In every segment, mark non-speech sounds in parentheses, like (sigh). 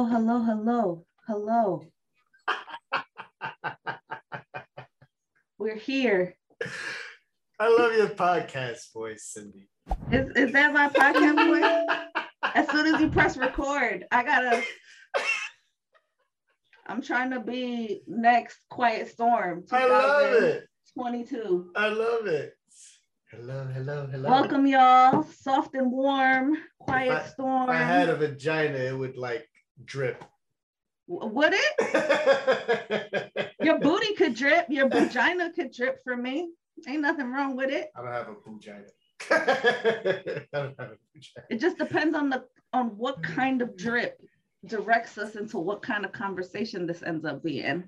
Hello, hello, hello, hello. We're here. I love your podcast voice, Cindy. Is, is that my podcast voice? as soon as you press record, I gotta. I'm trying to be next Quiet Storm. I love it. 22. I love it. Hello, hello, hello. Welcome, y'all. Soft and warm, Quiet If I- Storm. If I had a vagina, it would like drip. Would it? (laughs) Your booty could drip. Your vagina could drip for me. Ain't nothing wrong with it. I don't have a vagina. (laughs) I don't have a vagina. It just depends on the on what kind of drip directs us into what kind of conversation this ends up being.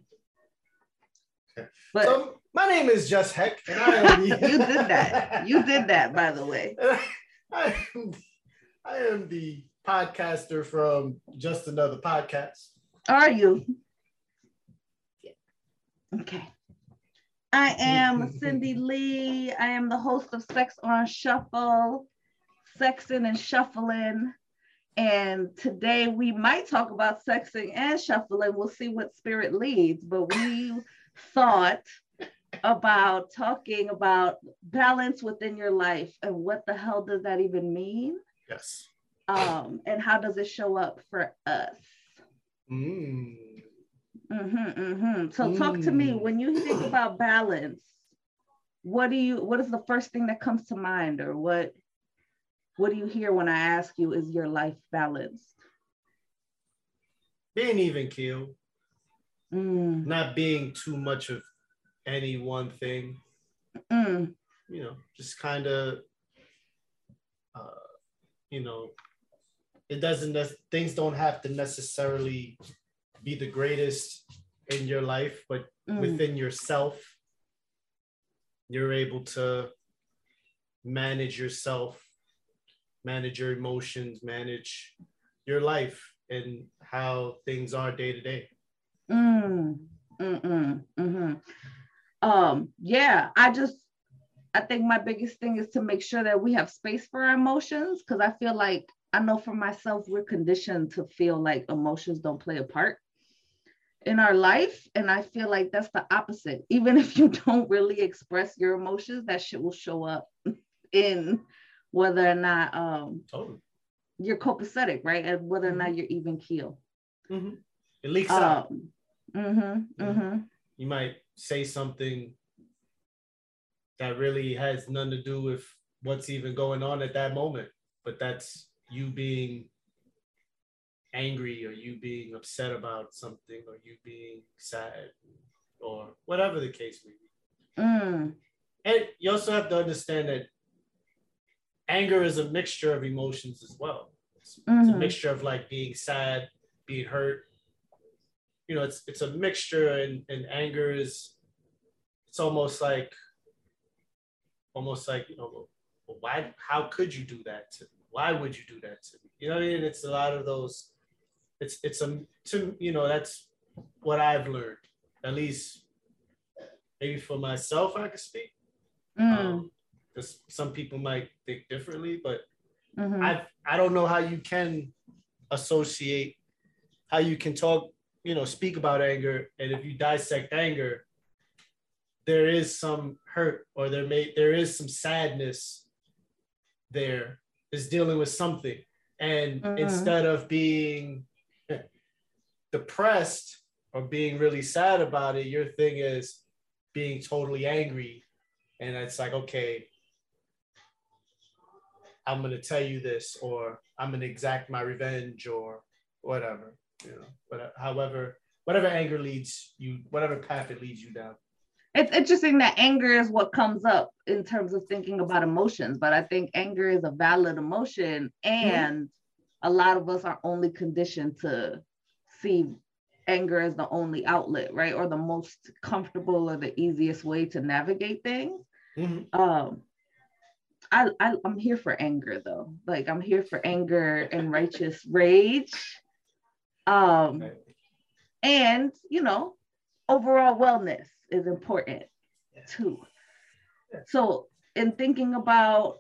But So my name is Just Heck, and I am (laughs) the, you did that. You did that, by the way. I am, I am the podcaster from Just Another Podcast. Are you? Yeah. Okay. I am (laughs) Cindy Lee. I am the host of Sex on Shuffle, Sexing and Shuffling. And today we might talk about sexing and shuffling. We'll see what spirit leads, but we (laughs) thought about talking about balance within your life and what the hell does that even mean? Yes. Um, and how does it show up for us? Mm. Mm-hmm, mm-hmm. So talk to me Mm. when you think about balance. What do you? What is the first thing that comes to mind, or what? What do you hear when I ask you, "Is your life balanced?" Being even keel, Mm, not being too much of any one thing. mm, you know, just kind of, uh, you know, it doesn't, things don't have to necessarily be the greatest in your life, but mm, within yourself, you're able to manage yourself, manage your emotions, manage your life and how things are day to day. mm, mm, mm, mhm. Um, yeah, I just, I think my biggest thing is to make sure that we have space for our emotions because I feel like I know for myself we're conditioned to feel like emotions don't play a part in our life and i feel like that's the opposite (laughs) even if you don't really express your emotions that shit will show up (laughs) in whether or not um Totally. you're copacetic right and whether or not you're even keel Mhm. It leaks out. um mm-hmm, mm-hmm. you might say something that really has nothing to do with what's even going on at that moment but that's you being angry or you being upset about something or you being sad or whatever the case may be. Mm, and you also have to understand that anger is a mixture of emotions as well. It's, it's a Mhm. mixture of like being sad being hurt. You know it's it's a mixture and, and anger is it's almost like almost like you know well, why how could you do that to me why would you do that to me? You know what i mean? It's a lot of those it's it's a to you know that's what i've learned at least maybe for myself i could speak. Mm, um, 'cause some people might think differently but mhm. I I don't know how you can associate how you can talk, you know, speak about anger, and if you dissect anger, there is some hurt or there may there is some sadness there is dealing with something. And Mhm. instead of being depressed or being really sad about it, your thing is being totally angry. And it's like, okay, I'm gonna tell you this, or I'm gonna exact my revenge, or whatever, you know, but however, whatever anger leads you, whatever path it leads you down. It's interesting that anger is what comes up in terms of thinking about emotions but i think anger is a valid emotion and a lot of us are only conditioned to see anger as the only outlet right? Or the most comfortable or the easiest way to navigate things. Mhm. um I, I i'm here for anger though. Like i'm here for anger and righteous rage. Um and you know overall wellness is important too so in thinking about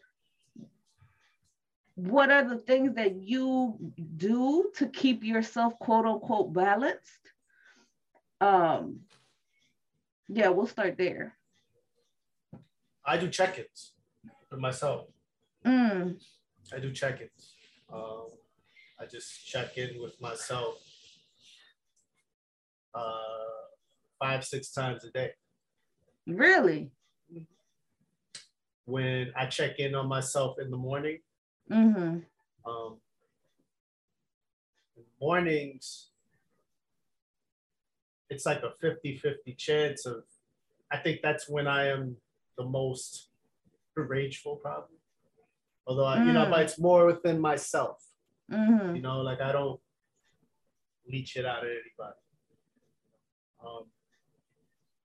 what are the things that you do to keep yourself quote unquote balanced? Um, yeah, we'll start there. I do check-ins for myself. Mm. I do check-ins. Um, I just check in with myself uh, five, six times a day. Really? When I check in on myself in the morning, Mm-hmm. um, mornings, it's like a 50 50 chance of, I think that's when I am the most rageful, probably. Although, I, you know, Mm. but it's more within myself. Mm-hmm. You know, like I don't leech it out of anybody. Um,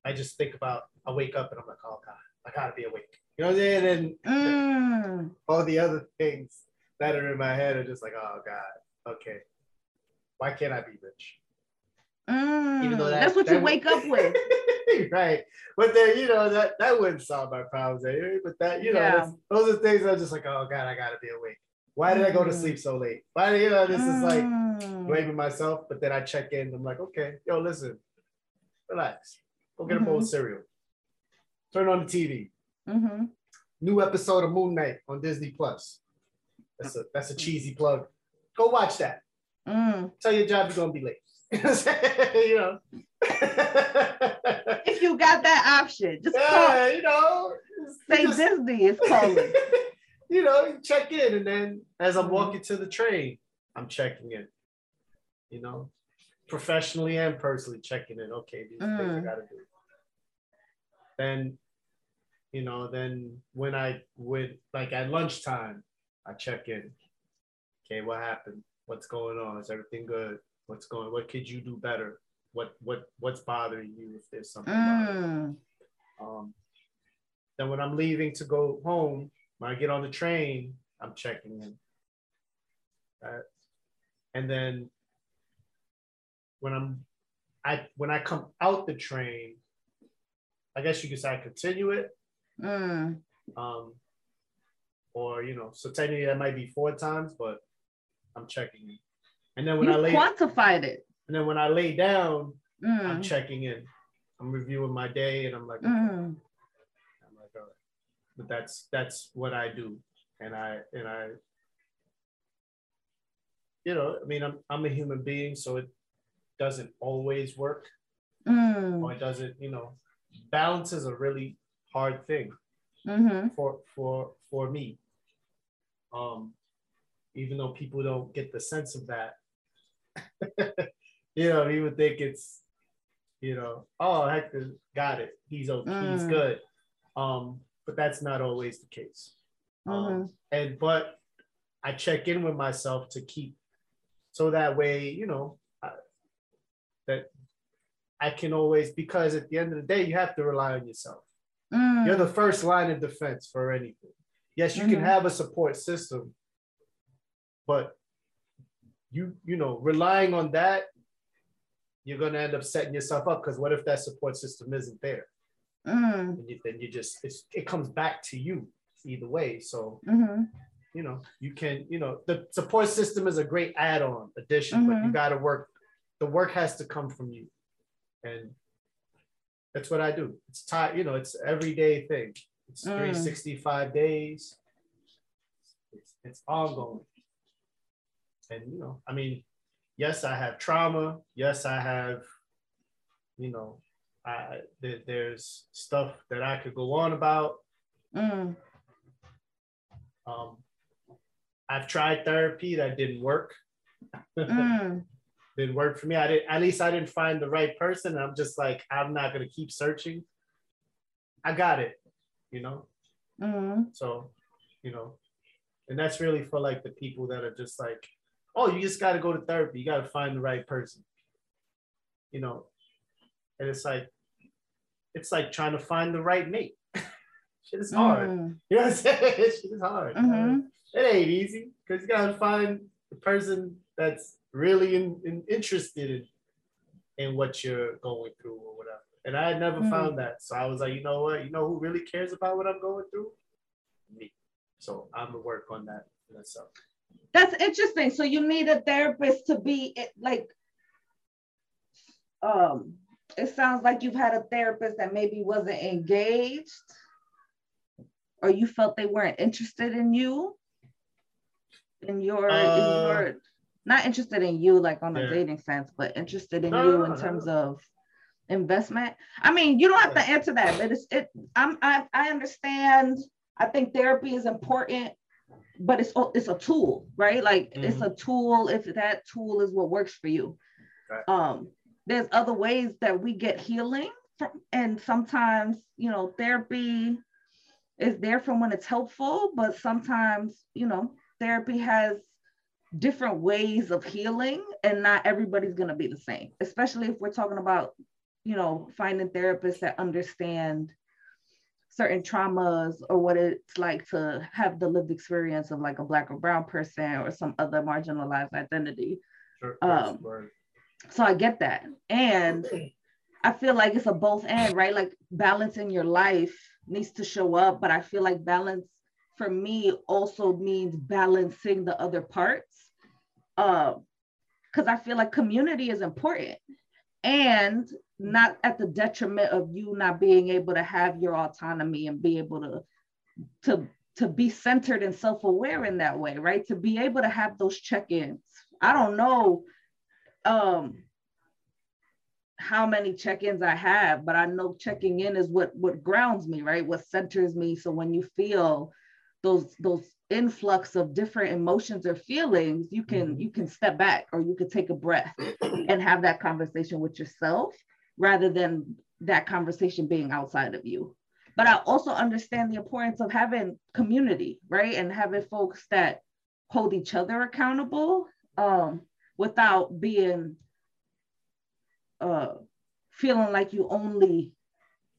I just think about, I wake up and I'm like, oh God, I gotta be awake. You know what I'm saying? And Mm. all the other things that are in my head are just like, oh God, okay. Why can't I be rich? Mm. Even though that- That's what that you wake up (laughs) with. right. But then, you know, that, that wouldn't solve my problems anyway. But that, you know, Yeah. those are things I'm just like, oh God, I gotta be awake. Why did I go to Mm. sleep so late? Why, you know, this is like Mm. blaming myself. But then I check in, I'm like, okay, yo, listen, relax. Go get a bowl of Mhm. cereal. Turn on the TV. Mm-hmm. New episode of Moon Knight on Disney Plus. That's a that's a cheesy plug. Go watch that. Mm. Tell your job you're gonna be late. (laughs) you know. (laughs) If you got that option, just call. you know. Say just- Disney is calling. (laughs) you know, you check in, and then as I'm Mhm. walking to the train, I'm checking in. You know, professionally and personally checking in. Okay, these are things I Mm. gotta do. Then, you know, then when I would like at lunchtime, I check in. Okay, what happened? What's going on? Is everything good? What's going? What could you do better? What what what's bothering you if there's something? Mm. Um, then when I'm leaving to go home, when I get on the train, I'm checking in. Uh, and then when I'm, I when I come out the train, I guess you could say I continue it. Mm. Um, or you know, so technically that might be four times, but I'm checking in. And then when You I lay, quantified it. and then when I lay down, I'm Mm. checking in. I'm reviewing my day, and I'm like, Mm. I'm like, all right. But that's that's what I do. And I and I you know, I mean I'm I'm a human being, so it doesn't always work. Mm. Or it doesn't, you know, balance is a really hard thing Mm-hmm. for for for me. Um even though people don't get the sense of that. (laughs) you know, you would think it's, you know, oh Hector got it. He's okay, he's Mm. good. Um, but that's not always the case. Mhm. Um, and but I check in with myself to keep so that way, you know, that I can always because at the end of the day, you have to rely on yourself. Mm. You're the first line of defense for anything. Yes, you can Mhm. have a support system, but you you know relying on that, you're gonna end up setting yourself up because what if that support system isn't there? Mm. And you, then you just it's, it comes back to you either way. So Mm-hmm. you know you can you know the support system is a great add-on addition, but you Mhm. got to work. The work has to come from you, and that's what I do. It's time, you know, it's everyday thing. It's Mm. 365 days. It's, it's ongoing. And you know, I mean, yes, I have trauma. Yes, I have, you know, I there, there's stuff that I could go on about. Mm. Um, I've tried therapy that didn't work. (laughs) Mm. Didn't work for me. I didn't. At least I didn't find the right person. I'm just like I'm not gonna keep searching. I got it, you know. Mm. So, you know, and that's really for like the people that are just like, oh, you just got to go to therapy. You got to find the right person. You know, and it's like, it's like trying to find the right mate. (laughs) Shit is hard. Mm. You know what I'm saying? (laughs) Shit is hard. Mhm. It ain't easy because you gotta find the person that's really in, in, interested in, in what you're going through or whatever. And I had never Mm. found that. So I was like, you know what? You know who really cares about what I'm going through? Me. So I'm gonna work on that myself. That's interesting. So you need a therapist to be like, um, it sounds like you've had a therapist that maybe wasn't engaged or you felt they weren't interested in you in your uh, in your not interested in you like on yeah. a dating sense but interested in no, you in no, terms of investment. I mean you don't have to answer that but it's it i'm i, I understand. I think therapy is important but it's it's a tool right? Like mm-hmm. it's a tool. If that tool is what works for you. Right. um there's other ways that we get healing from, and sometimes you know therapy is there from when it's helpful but sometimes you know therapy has different ways of healing and not everybody's going to be the same especially if we're talking about you know finding therapists that understand certain traumas or what it's like to have the lived experience of like a black or brown person or some other marginalized identity. Sure, um, so i get that. And i feel like it's a both and right? Like balancing your life needs to show up but i feel like balance for me also means balancing the other parts because uh, i feel like community is important and not at the detriment of you not being able to have your autonomy and be able to to to be centered and self-aware in that way right to be able to have those check-ins i don't know um how many check-ins I have, but I know checking in is what what grounds me, right? What centers me. So when you feel those those influx of different emotions or feelings you can mm-hmm. you can step back or you could take a breath (clears throat) and have that conversation with yourself rather than that conversation being outside of you but i also understand the importance of having community right and having folks that hold each other accountable um, without being uh, feeling like you only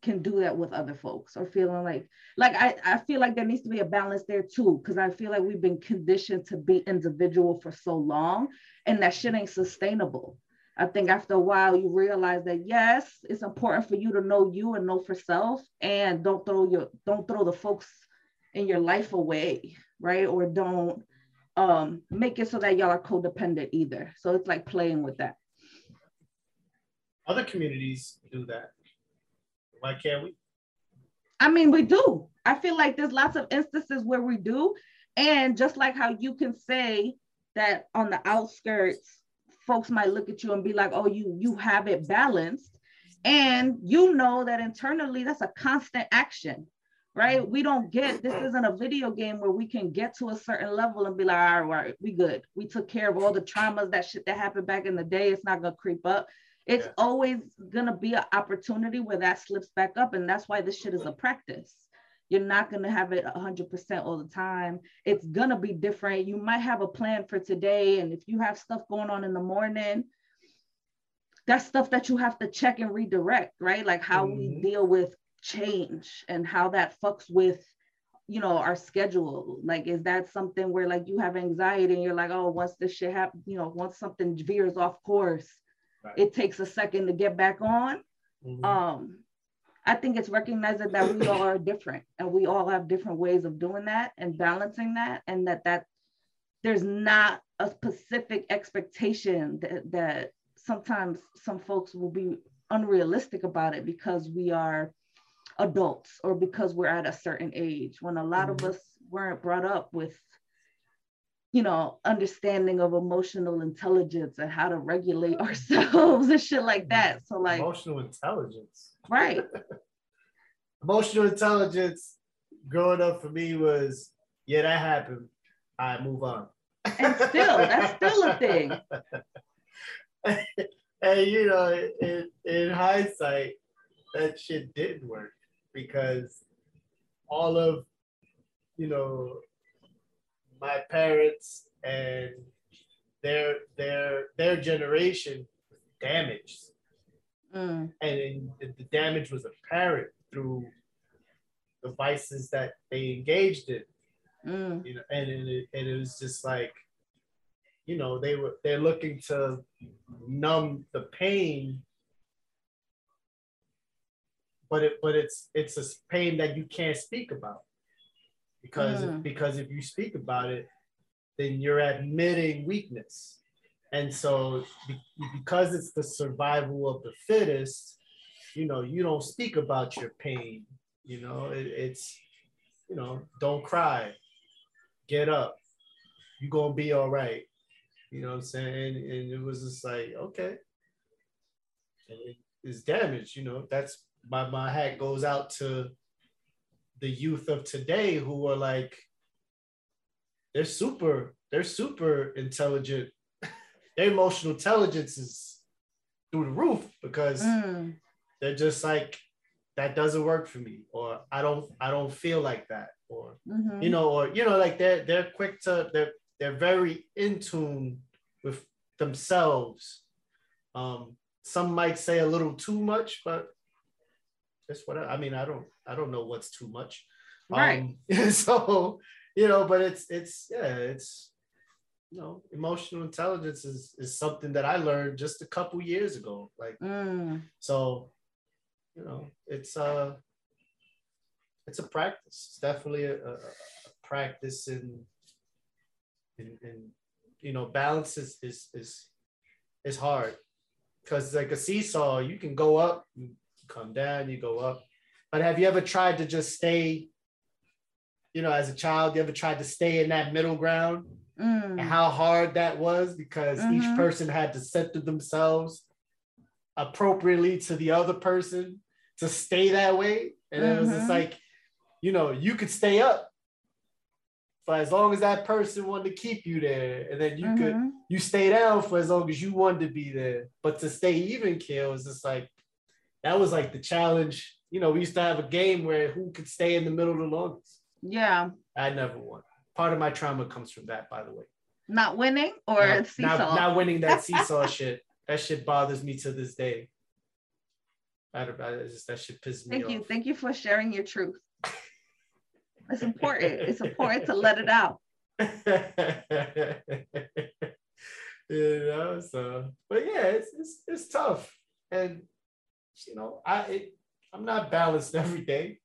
can do that with other folks or feeling like like I, I feel like there needs to be a balance there too because i feel like we've been conditioned to be individual for so long and that shit ain't sustainable. I think after a while you realize that yes it's important for you to know you and know for self and don't throw your don't throw the folks in your life away right? Or don't um make it so that y'all are codependent either. So it's like playing with that. Other communities do that why can't we? I mean, we do. I feel like there's lots of instances where we do. And just like how you can say that on the outskirts, folks might look at you and be like, oh, you you have it balanced. And you know that internally that's a constant action, right? We don't get this isn't a video game where we can get to a certain level and be like, all right, all right we good. We took care of all the traumas, that shit that happened back in the day. It's not gonna creep up it's yeah. always gonna be an opportunity where that slips back up and that's why this shit is a practice. You're not gonna have it 100% all the time. It's gonna be different. You might have a plan for today and if you have stuff going on in the morning that's stuff that you have to check and redirect right? Like how mm-hmm. we deal with change and how that fucks with you know our schedule. Like is that something where like you have anxiety and you're like oh once this shit happens you know once something veers off course Right. It takes a second to get back on. Mm-hmm. Um, I think it's recognizing that we all are different and we all have different ways of doing that and balancing that, and that that there's not a specific expectation that, that sometimes some folks will be unrealistic about it because we are adults or because we're at a certain age when a lot mm-hmm. of us weren't brought up with you know, understanding of emotional intelligence and how to regulate oh. ourselves and shit like that. So like emotional intelligence. Right. (laughs) emotional intelligence growing up for me was, yeah, that happened. I move on. And still, that's still a thing. (laughs) and you know, in, in hindsight, that shit didn't work because all of, you know, my parents and their their their generation was damaged, mm. and the damage was apparent through the vices that they engaged in. Mm. You know, and it, and it was just like, you know, they were they're looking to numb the pain but it but it's it's a pain that you can't speak about because mm. because if you speak about it, then you're admitting weakness. And so because it's the survival of the fittest, you know, you don't speak about your pain. You know, it, it's, you know, don't cry, get up, you're gonna be all right. You know what I'm saying? And it was just like, okay. And it is damaged, you know. That's my my hat goes out to the youth of today who are like, they're super, they're super intelligent. (laughs) Their emotional intelligence is through the roof because mm. they're just like, that doesn't work for me, or I don't, I don't feel like that, or mm-hmm. you know, or you know, like they're they're quick to they're they're very in tune with themselves. Um, some might say a little too much, but that's what I, I mean. I don't I don't know what's too much. Right. Um, (laughs) so you know, but it's it's yeah, it's you know, emotional intelligence is is something that I learned just a couple years ago. Like mm. so, you know, it's uh it's a practice. It's definitely a, a, a practice in and, and you know balance is is is, is hard because like a seesaw you can go up you come down you go up but have you ever tried to just stay you know as a child you ever tried to stay in that middle ground mm. and how hard that was because mm-hmm. each person had to center themselves appropriately to the other person to stay that way and mm-hmm. it was just mm-hmm. like you know you could stay up for as long as that person wanted to keep you there, and then you mm-hmm. could you stay down for as long as you wanted to be there. But to stay even kill is just like that was like the challenge. You know, we used to have a game where who could stay in the middle the longest. Yeah. I never won. Part of my trauma comes from that, by the way. Not winning or not, seesaw. Not, not winning that (laughs) seesaw shit. That shit bothers me to this day. I don't, I just, that shit pisses me Thank off. you. Thank you for sharing your truth. (laughs) It's important. It's important to let it out. (laughs) you know, so but yeah, it's it's, it's tough, and you know, I it, I'm not balanced (laughs) every day.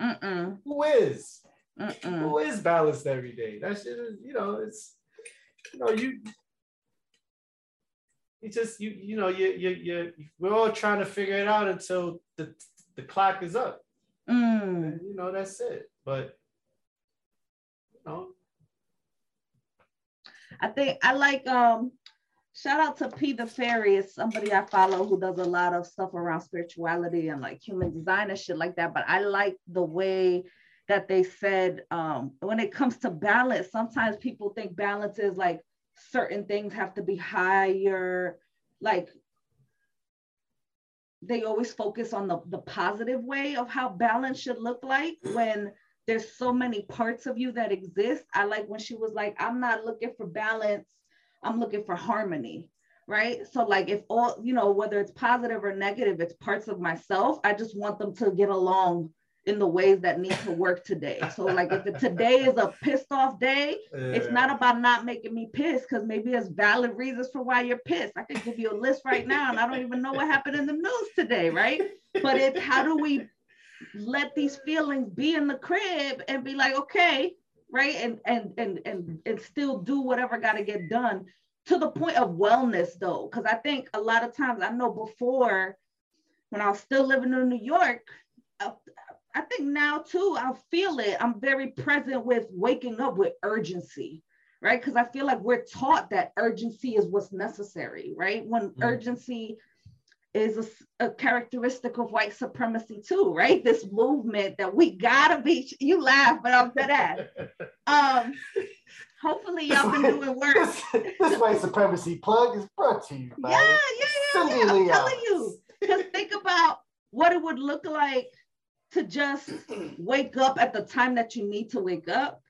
Mm-mm. Who is? Mm-mm. Who is balanced every day? That shit is, you know, it's you know you you just you you know you you you we're all trying to figure it out until the the clock is up. Mm. And, you know that's it. But you know, I think I like um shout out to P the Fairy. It's somebody I follow who does a lot of stuff around spirituality and like human design and shit like that. But I like the way that they said um when it comes to balance, sometimes people think balance is like certain things have to be higher, like they always focus on the, the positive way of how balance should look like when there's so many parts of you that exist. I like when she was like, I'm not looking for balance, I'm looking for harmony. Right. So, like, if all, you know, whether it's positive or negative, it's parts of myself. I just want them to get along in the ways that need to work today. So, like, if it, today is a pissed off day, yeah. it's not about not making me pissed because maybe there's valid reasons for why you're pissed. I could give you a list right now and I don't even know what happened in the news today. Right. But it's how do we let these feelings be in the crib and be like, okay, right, and and and and and still do whatever got to get done to the point of wellness though, because I think a lot of times I know before when I was still living in New York. I, I think now too, I feel it. I'm very present with waking up with urgency, right? Because I feel like we're taught that urgency is what's necessary, right? When mm. urgency is a, a, characteristic of white supremacy too, right? This movement that we gotta be. You laugh, but I'm dead ass. Um, hopefully y'all been doing work. this, this white supremacy plug is brought to you by yeah, yeah, yeah. yeah. I'm telling you, because think about what it would look like to just wake up at the time that you need to wake up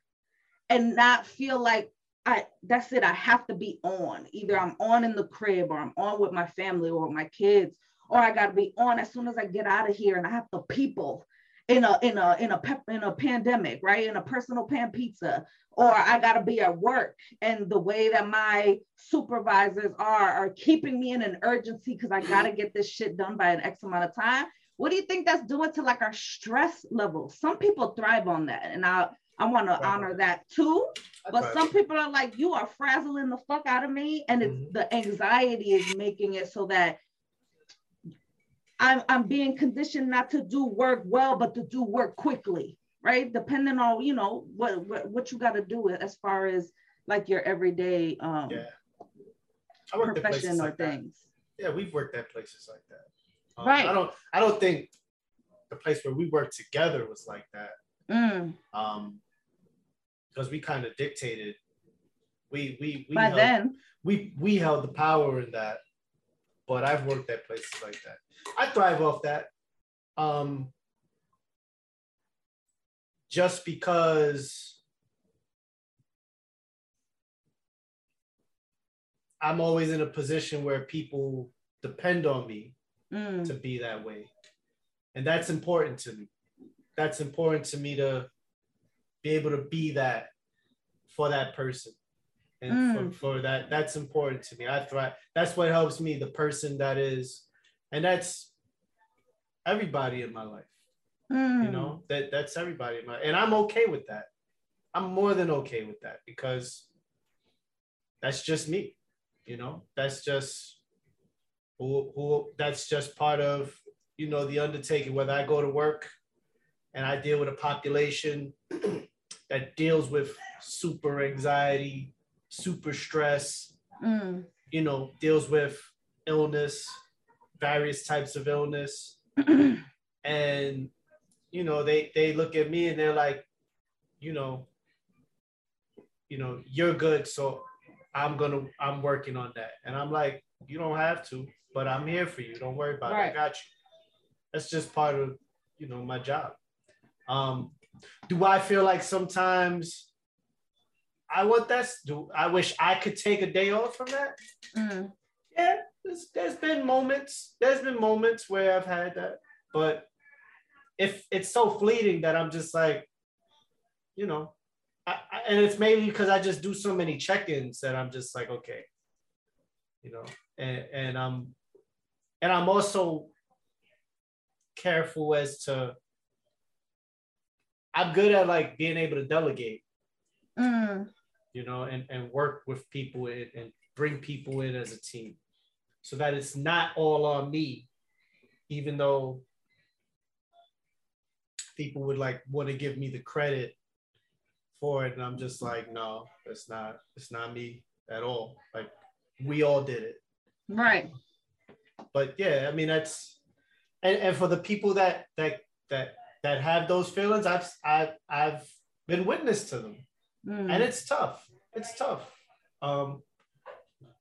and not feel like I that's it. I have to be on. Either I'm on in the crib or I'm on with my family or my kids, or I gotta be on as soon as I get out of here and I have to people in a in a in a pep, in a pandemic, right? In a personal pan pizza, or I gotta be at work. And the way that my supervisors are are keeping me in an urgency because I gotta get this shit done by an X amount of time. What do you think that's doing to like our stress level? Some people thrive on that. And I I want to honor that too. But some people are like, you are frazzling the fuck out of me. And it's mm-hmm. the anxiety is making it so that I'm, I'm being conditioned not to do work well, but to do work quickly, right? Depending on, you know, what, what, what you got to do as far as like your everyday um, yeah. profession or like things. That. Yeah, we've worked at places like that. Um, right. I don't, I don't think the place where we worked together was like that. Mm. Um, because we kind of dictated. We we we by held, then we we held the power in that. But I've worked at places like that. I thrive off that. Um, just because I'm always in a position where people depend on me mm. to be that way. And that's important to me. That's important to me to be able to be that for that person. And mm. for, for that that's important to me. I thrive that's what helps me the person that is and that's everybody in my life. Mm. you know that that's everybody in my and i'm okay with that. I'm more than okay with that because that's just me you know? That's just who, who that's just part of you know the undertaking whether i go to work and i deal with a population (clears throat) that deals with super anxiety, super stress, mm. you know, deals with illness, various types of illness. (clears throat) and, you know, they, they look at me and they're like, you know, you know, you're good. So I'm gonna, I'm working on that. And I'm like, you don't have to, but I'm here for you. Don't worry about right. it. I got you. That's just part of, you know, my job. Um, do I feel like sometimes I want that? Do I wish I could take a day off from that? Mm. Yeah, there's, there's been moments. There's been moments where I've had that, but if it's so fleeting that I'm just like, you know, I, I, and it's maybe because I just do so many check-ins that I'm just like, okay, you know, and and I'm and I'm also careful as to I'm good at like being able to delegate, mm. you know, and, and work with people and, and bring people in as a team so that it's not all on me, even though people would like want to give me the credit for it. And I'm just like, no, it's not, it's not me at all. Like we all did it. Right. But yeah, I mean, that's, and, and for the people that, that, that that have those feelings, I've I've, I've been witness to them, mm. and it's tough. It's tough, um,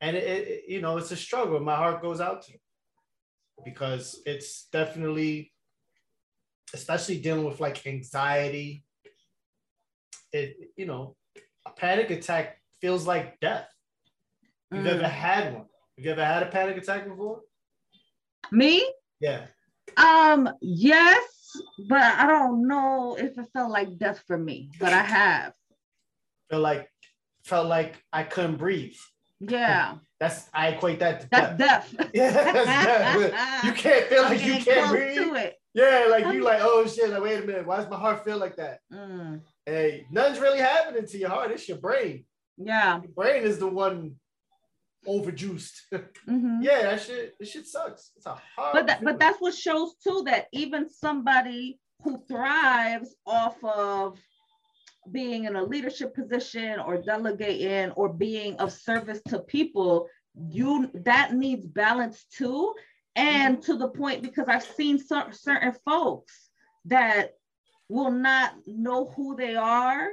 and it, it, you know it's a struggle. My heart goes out to them because it's definitely, especially dealing with like anxiety. It you know, a panic attack feels like death. You've mm. ever had one? Have you ever had a panic attack before? Me? Yeah. Um. Yes but I don't know if it felt like death for me, but I have. Felt like felt like I couldn't breathe. Yeah. (laughs) That's I equate that to that's death. death. (laughs) yeah, that's death. You can't feel like you can't breathe. Yeah, like you like, oh shit, like wait a minute, why does my heart feel like that? Mm. Hey, nothing's really happening to your heart, it's your brain. Yeah. Your brain is the one overjuiced. (laughs) Mm-hmm. yeah, that shit, that shit sucks. It's a hard. But that, but that's what shows too that even somebody who thrives off of being in a leadership position or delegating or being of service to people, you that needs balance too. And mm-hmm. to the point because I've seen some certain folks that will not know who they are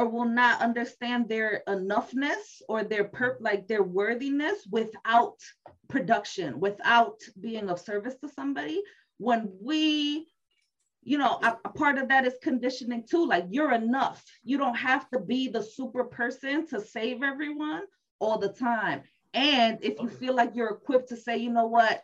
or will not understand their enoughness or their per like their worthiness without production without being of service to somebody when we you know a, a, part of that is conditioning too like you're enough. You don't have to be the super person to save everyone all the time. And if you feel like you're equipped to say you know what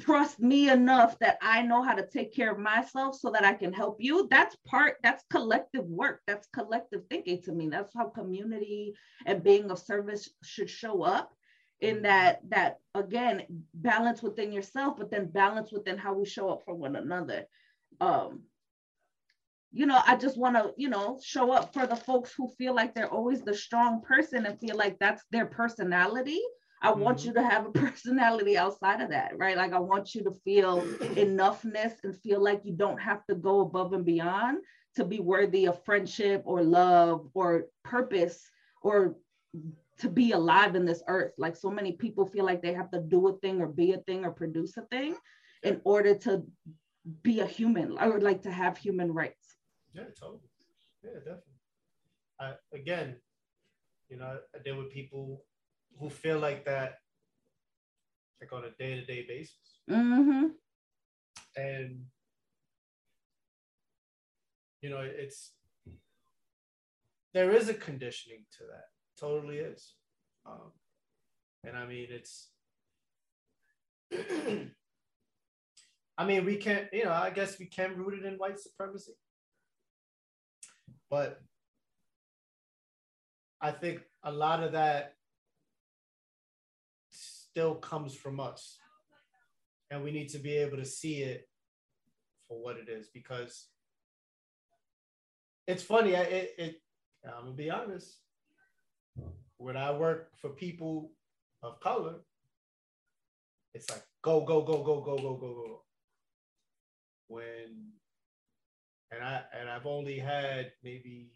trust me enough that I know how to take care of myself so that I can help you. That's part, that's collective work. That's collective thinking to me. That's how community and being of service should show up in mm-hmm. that, that again, balance within yourself, but then balance within how we show up for one another. Um, you know, I just want to, you know, show up for the folks who feel like they're always the strong person and feel like that's their personality. I mm-hmm. want you to have a (laughs) personality outside of that, right? Like I want you to feel enoughness and feel like you don't have to go above and beyond to be worthy of friendship or love or purpose or to be alive in this earth. Like so many people feel like they have to do a thing or be a thing or produce a thing in order to be a human or like to have human rights. Yeah, totally. Yeah, definitely. I, again, you know, I deal with people who feel like that, like on a day to day basis. Mm-hmm. And, you know, it's, there is a conditioning to that. Totally is. Um, and I mean, it's, (clears throat) I mean, we can't, you know, I guess we can root it in white supremacy. But I think a lot of that still comes from us. And we need to be able to see it for what it is because it's funny. It, it, I'm gonna be honest. When I work for people of color, it's like go, go, go, go, go, go, go, go. When and I and I've only had maybe,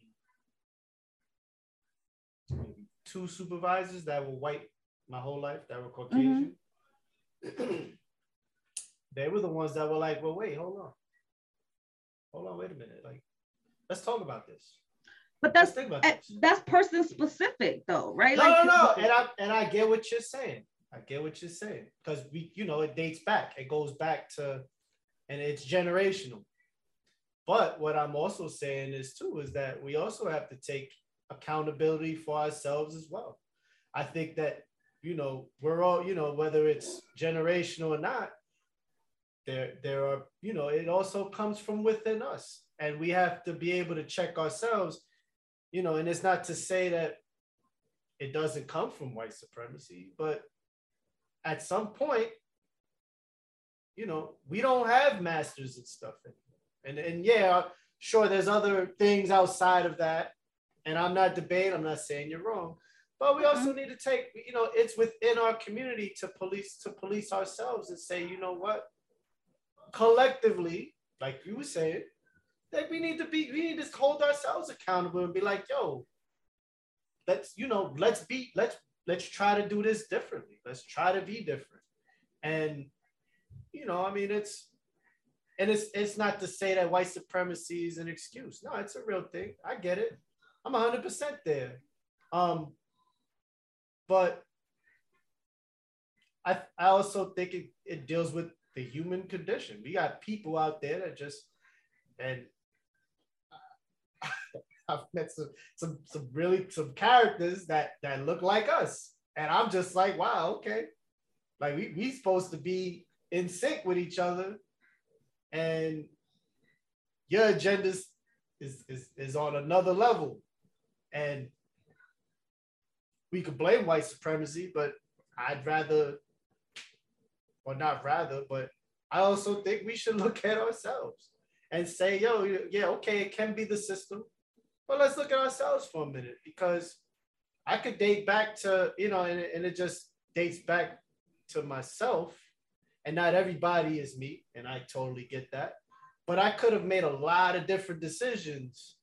maybe two supervisors that were white my whole life that were Caucasian. Mm-hmm. (clears throat) they were the ones that were like, well, wait, hold on. Hold on, wait a minute. Like, let's talk about this. But that's that's person specific though, right? No, like, no, no. And I and I get what you're saying. I get what you're saying. Because we, you know, it dates back. It goes back to and it's generational. But what I'm also saying is too is that we also have to take accountability for ourselves as well. I think that you know we're all you know whether it's generational or not, there there are you know it also comes from within us, and we have to be able to check ourselves. You know, and it's not to say that it doesn't come from white supremacy, but at some point, you know, we don't have masters and stuff anymore. And and yeah, sure, there's other things outside of that. And I'm not debating, I'm not saying you're wrong. But we also mm-hmm. need to take, you know, it's within our community to police to police ourselves and say, you know what? Collectively, like you were saying, that we need to be, we need to hold ourselves accountable and be like, yo, let's, you know, let's be, let's let's try to do this differently. Let's try to be different. And you know, I mean, it's and it's it's not to say that white supremacy is an excuse. No, it's a real thing. I get it. I'm 100% there. Um, but I I also think it, it deals with the human condition. We got people out there that just and (laughs) I've met some some some really some characters that that look like us, and I'm just like, wow, okay, like we we supposed to be in sync with each other and your agenda is, is, is on another level. And we could blame white supremacy, but I'd rather, or not rather, but I also think we should look at ourselves and say, yo, yeah, okay, it can be the system, but let's look at ourselves for a minute because I could date back to, you know, and, and it just dates back to myself and not everybody is me, and I totally get that. But I could have made a lot of different decisions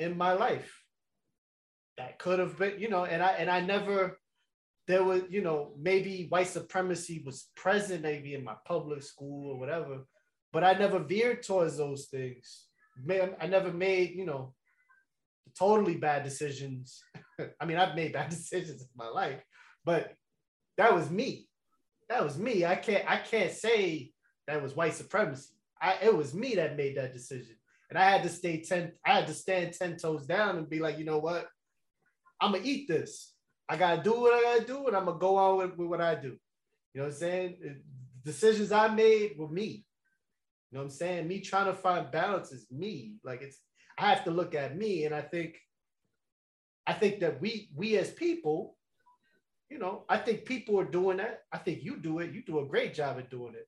in my life. That could have been, you know, and I and I never there was, you know, maybe white supremacy was present maybe in my public school or whatever, but I never veered towards those things. I never made, you know, totally bad decisions. (laughs) I mean, I've made bad (laughs) decisions in my life, but that was me that was me. I can't I can't say that was white supremacy. I it was me that made that decision. And I had to stay 10, I had to stand 10 toes down and be like, you know what? I'm gonna eat this. I gotta do what I gotta do, and I'm gonna go on with, with what I do. You know what I'm saying? Decisions I made were me. You know what I'm saying? Me trying to find balance is me. Like it's I have to look at me, and I think I think that we we as people you know, I think people are doing that. I think you do it. You do a great job at doing it.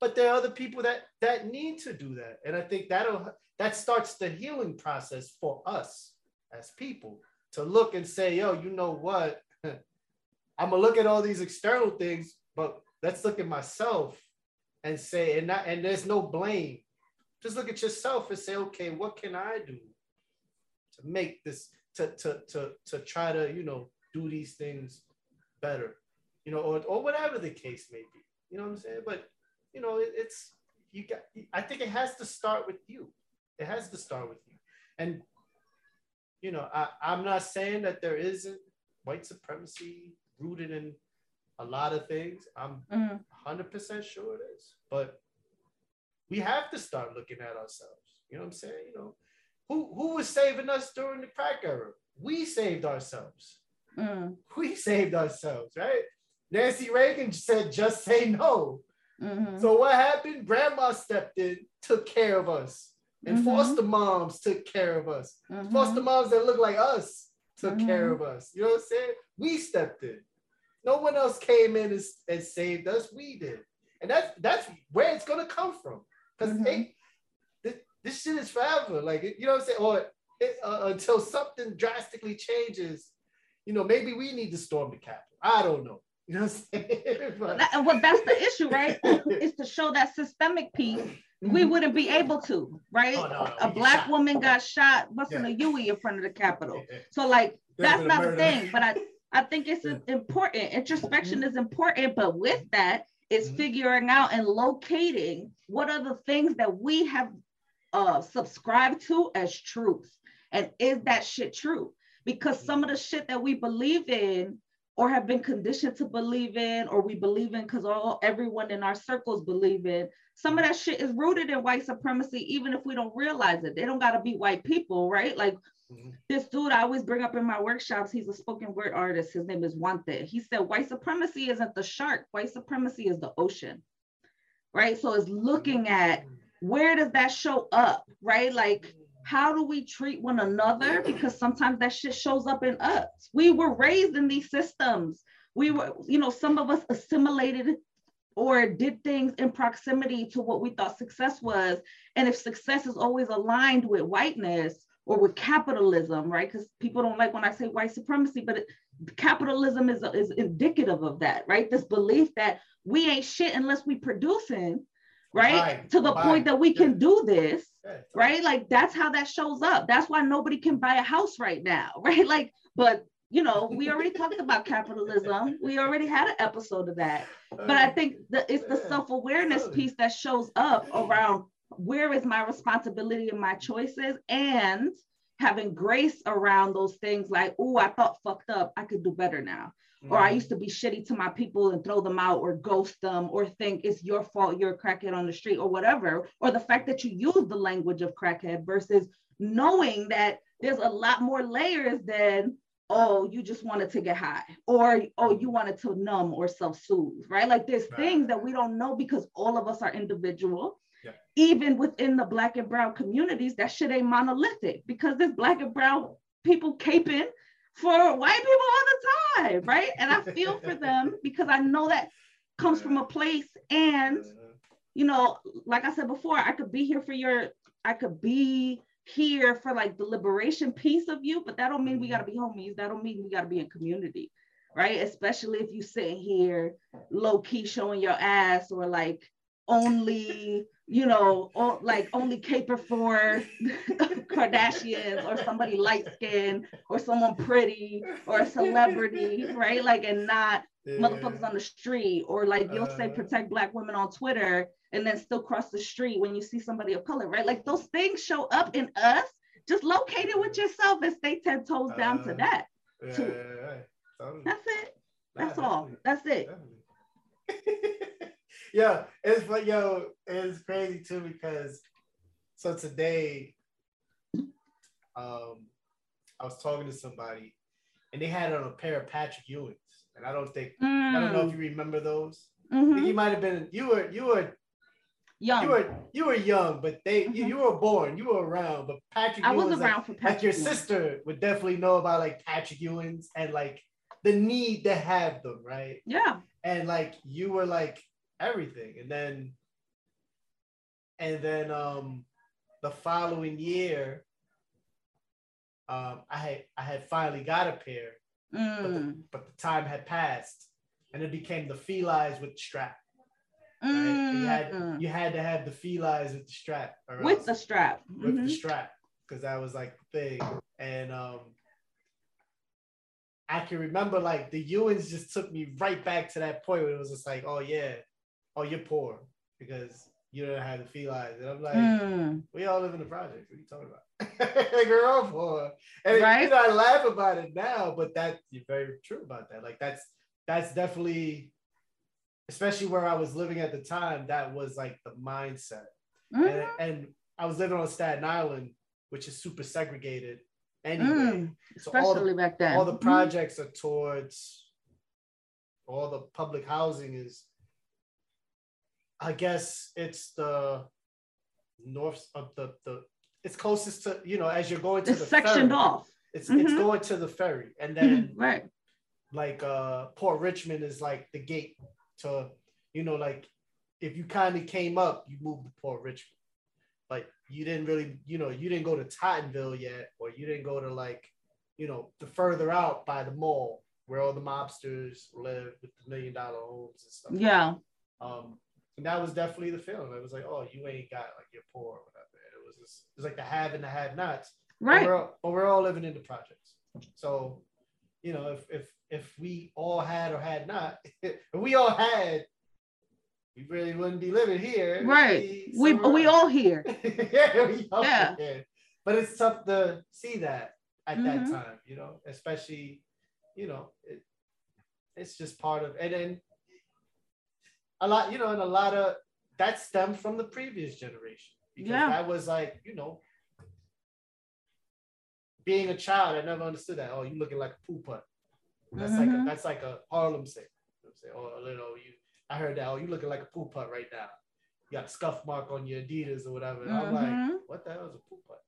but there are other people that that need to do that and i think that'll that starts the healing process for us as people to look and say yo you know what (laughs) i'm gonna look at all these external things but let's look at myself and say and not and there's no blame just look at yourself and say okay what can i do to make this to to to, to try to you know do these things better you know or, or whatever the case may be you know what i'm saying but you know, it, it's you got. I think it has to start with you. It has to start with you. And you know, I, I'm not saying that there isn't white supremacy rooted in a lot of things. I'm mm-hmm. 100% sure it is. But we have to start looking at ourselves. You know what I'm saying? You know, who who was saving us during the crack era? We saved ourselves. Mm. We saved ourselves, right? Nancy Reagan said, just say no. Mm-hmm. So what happened? Grandma stepped in, took care of us. And mm-hmm. foster moms took care of us. Mm-hmm. Foster moms that look like us took mm-hmm. care of us. You know what I'm saying? We stepped in. No one else came in and, and saved us. We did. And that's that's where it's gonna come from. Because mm-hmm. this, this shit is forever. Like you know what I'm saying? Or it, uh, until something drastically changes, you know, maybe we need to storm the Capitol. I don't know. You know what I'm saying? (laughs) but, and what that's the issue, right? (laughs) is to show that systemic piece. We mm-hmm. wouldn't be able to, right? Oh, no, a black shot. woman got shot busting yeah. a Huey in front of the Capitol. So like that's not the thing. But I I think it's yeah. important. Introspection mm-hmm. is important, but with that, it's mm-hmm. figuring out and locating what are the things that we have uh subscribed to as truth. And is that shit true? Because some of the shit that we believe in or have been conditioned to believe in or we believe in because all everyone in our circles believe in. Some of that shit is rooted in white supremacy even if we don't realize it. They don't got to be white people right? Like mm-hmm. this dude i always bring up in my workshops he's a spoken word artist. His name is Guante. He said white supremacy isn't the shark. White supremacy is the ocean. Right? So it's looking at where does that show up right? Like how do we treat one another? Because sometimes that shit shows up in us. We were raised in these systems. We were, you know, some of us assimilated or did things in proximity to what we thought success was. And if success is always aligned with whiteness or with capitalism, right? Because people don't like when I say white supremacy, but it, capitalism is, is indicative of that, right? This belief that we ain't shit unless we producing right? to the point that we can do this, right? Like that's how that shows up. That's why nobody can buy a house right now, (laughs) right? Like, but you know, we already talked about capitalism. We already had an episode of that. But I think that it's the self-awareness piece that shows up around where is my responsibility and my choices and having grace around those things like, oh, I thought fucked up. I could do better now. Mm-hmm. Or I mm-hmm. used to be shitty to my people and throw them out or ghost them or think it's your fault you're a crackhead on the street or whatever. Or the fact that you use the language of crackhead versus knowing that there's a lot more layers than oh you just wanted to get high or oh you wanted to numb or self-soothe right like there's right. things that we don't know because all of us are individual yeah. even within the black and brown communities that shit ain't monolithic because there's black and brown people caping for white people all the time, right? And I feel for them (laughs) because I know that comes from a place. And, you know, like I said before, I could be here for your, I could be here for like the liberation piece of you, but that don't mean we gotta be mm-hmm. homies. That don't mean we gotta be in community, right? Especially if you sitting here low key showing your ass or like only you know, like only caper for (laughs) Kardashians or somebody light skinned or someone pretty or a celebrity, right? Like, and not yeah. motherfuckers on the street or like you'll uh, say protect black women on Twitter and then still cross the street when you see somebody of color, right? Like those things show up in us. Just locate it with yourself and stay 10 toes down uh, to that. Yeah, yeah, totally. That's it. That's all. That's it. (laughs) yeah, it's but yo, it's crazy too because so today, um, I was talking to somebody, and they had on a pair of Patrick Ewings, and I don't think mm. I don't know if you remember those. Mm-hmm. you might have been you were you were young. You were you were young, but they mm-hmm. you, you, were born, you were around. But Patrick, I Ewings, was around like, for Patrick. Like your sister would definitely know about like Patrick Ewings and like the need to have them, right? Yeah. And like you were like everything. And then and then um, the following year, um, I had I had finally got a pair, Mm. but, the, but the time had passed, and it became the Felines with the strap. Right? You had Mm. you had to have the Felines with the strap, or with the strap. with Mhm. the strap because that was like the thing. And um I can remember like the Ewings just took me right back to that point where it was just like, oh yeah, oh you're poor because you don't have the felines. And I'm like, Mm. we all live in the projects. What are you talking about? (laughs) like we're all poor. And Right. you know, I laugh about it now, but that you're very true about that. Like that's that's definitely especially where I was living at the time, that was like the mindset Mhm. and, and I was living on Staten Island, which is super segregated anyway. Mm. So all Especially the, back then. all the Mhm. projects are towards all the public housing is. I guess it's the north of the the. It's closest to you know as you're going to It's the sectioned ferry, off. It's it's Mhm. going to the ferry, and then right. like uh Port Richmond is like the gate to you know like if you kind of came up you moved to Port Richmond like you didn't really you know you didn't go to Tottenville yet or you didn't go to like you know the further out by the mall where all the mobsters live with the million dollar homes and stuff Yeah. um and that was definitely the feeling it was like oh you ain't got like you're poor or whatever it was just, it was like the have and the have nots but Right. we're, all- but we're all living in the projects. So, you know, if if if we all had or had not, (laughs) if we all had, we really wouldn't be living here. Right. We we else. all here. (laughs) yeah, we all Yeah. here. But it's tough to see that at that Mhm. time, you know, especially, you know, it, it's just part of, and then a lot, you know, and a lot of that stemmed from the previous generation because Yeah. that was like, you know, being a child, I never understood that. Oh, you looking like a poo putt. That's like a, Mhm. that's like a Harlem thing. You know what I'm saying? Oh, you know, you. I heard that. Oh, you looking like a poo putt right now. You got a scuff mark on your Adidas or whatever. And I'm like, Mhm. what the hell is a poo putt?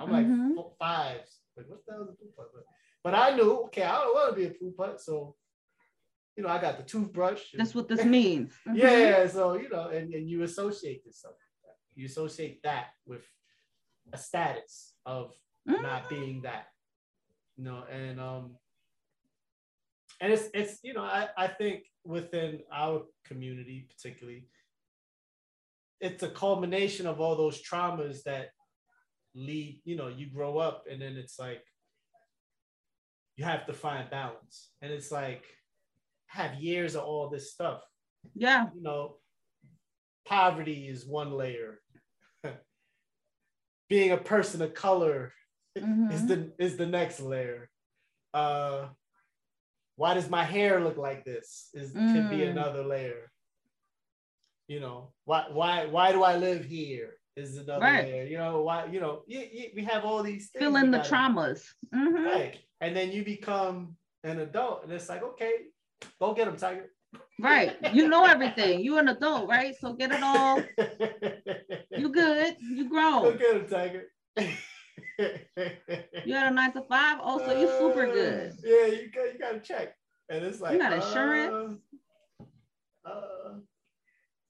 I'm Mhm. like fives. Like, what the hell is a poo putt? But, but I knew, okay, I don't want to be a poo putt, so you know, I got the toothbrush. and- That's what this (laughs) means. Mhm. yeah, so you know, and, and you associate this stuff. You associate that with a status of Mhm. not being that. You know, and um and it's it's you know, I, I think within our community particularly, it's a culmination of all those traumas that lead, you know, you grow up and then it's like you have to find balance. And it's like have years of all this stuff Yeah. you know, poverty is one layer. (laughs) Being a person of color is Mhm. the is the next layer. Uh, why does my hair look like this? Is could be Mm. another layer. You know, why why why do I live here? Is another Right. layer. You know why? You know, you, you, we have all these things. Fill in the gotta- traumas. Mhm. Right. And then you become an adult, and it's like, okay, go get them, Tiger. Right. You know everything. You're an adult, right? So get it all. (laughs) You good. You grown. Go get him, Tiger. You had a nine to five. Oh, so you super good. Uh, Yeah, you got you got to check, and it's like you got insurance? Uh, uh,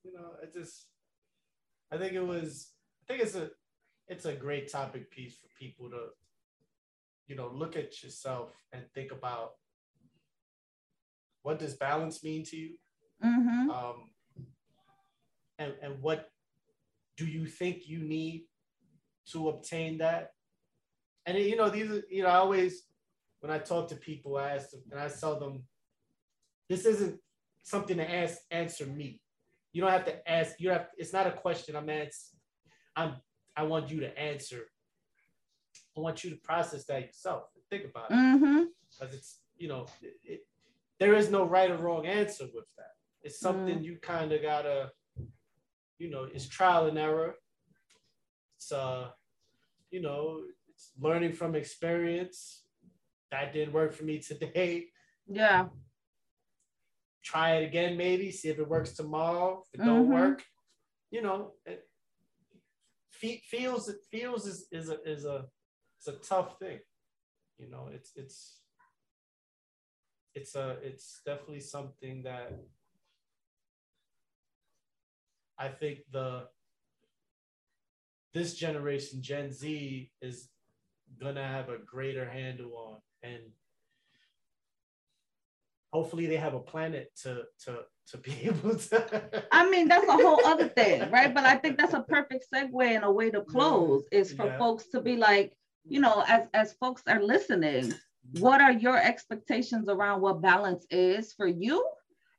you know, it just. I think it was. I think it's a. It's a great topic piece for people to. You know, look at yourself and think about. What does balance mean to you? Mm-hmm. um, and and what do you think you need to obtain that? And you know, these are you know, I always when I talk to people, I ask them and I tell them, this isn't something to ask answer me. You don't have to ask. You have. It's not a question. I'm ask. I'm. I want you to answer. I want you to process that yourself. Think about it Mm-hmm. because it's you know it, there is no right or wrong answer with that. It's something you kind of gotta you know it's trial and error. It's uh you know it's learning from experience. That didn't work for me today. Yeah. try it again maybe see if it works tomorrow. If it don't Mhm. work you know it fe- feels it feels is, is a is a it's a tough thing. You know it's it's it's a it's definitely something that i think the this generation, Gen Z, is gonna have a greater handle on, and hopefully they have a planet to to to be (laughs) able to. I mean, that's a whole other thing, right? But I think that's a perfect segue and a way to close is for Yeah. folks to be like, you know, as as folks are listening, what are your expectations around what balance is for you?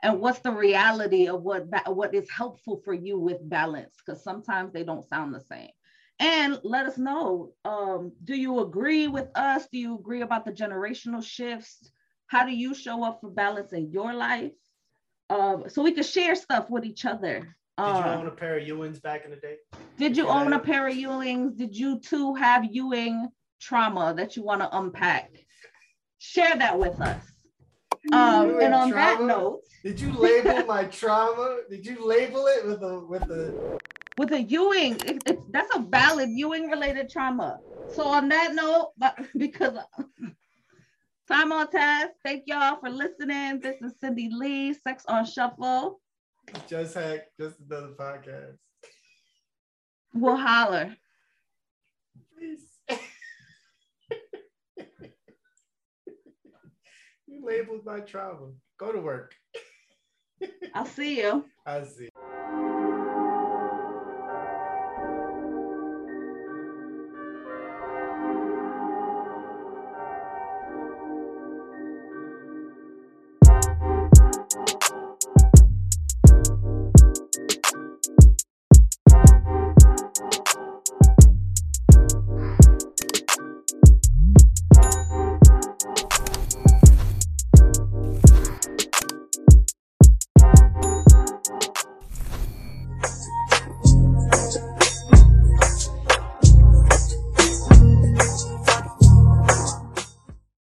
And what's the reality of what ba- what is helpful for you with balance? Because sometimes they don't sound the same. And let us know. Um, do you agree with us? Do you agree about the generational shifts? How do you show up for balance in your life? Um, so we can share stuff with each other. Did Uh, you own a pair of Ewings back in the day? did you Yeah. own a pair of Ewings? Did you too have Ewing trauma that you want to unpack? Share that with us. Um, and on that note, Did you label my trauma? Did you label it with a with a? with a Ewing, it, that's a valid Ewing related trauma. So on that note, but (laughs) because time on task, thank y'all for listening. This is Cindy Lee, Sex on Shuffle. Just had just another podcast. We'll holler. Please. You labeled my trauma. Go to work. I'll see you. (laughs) I see.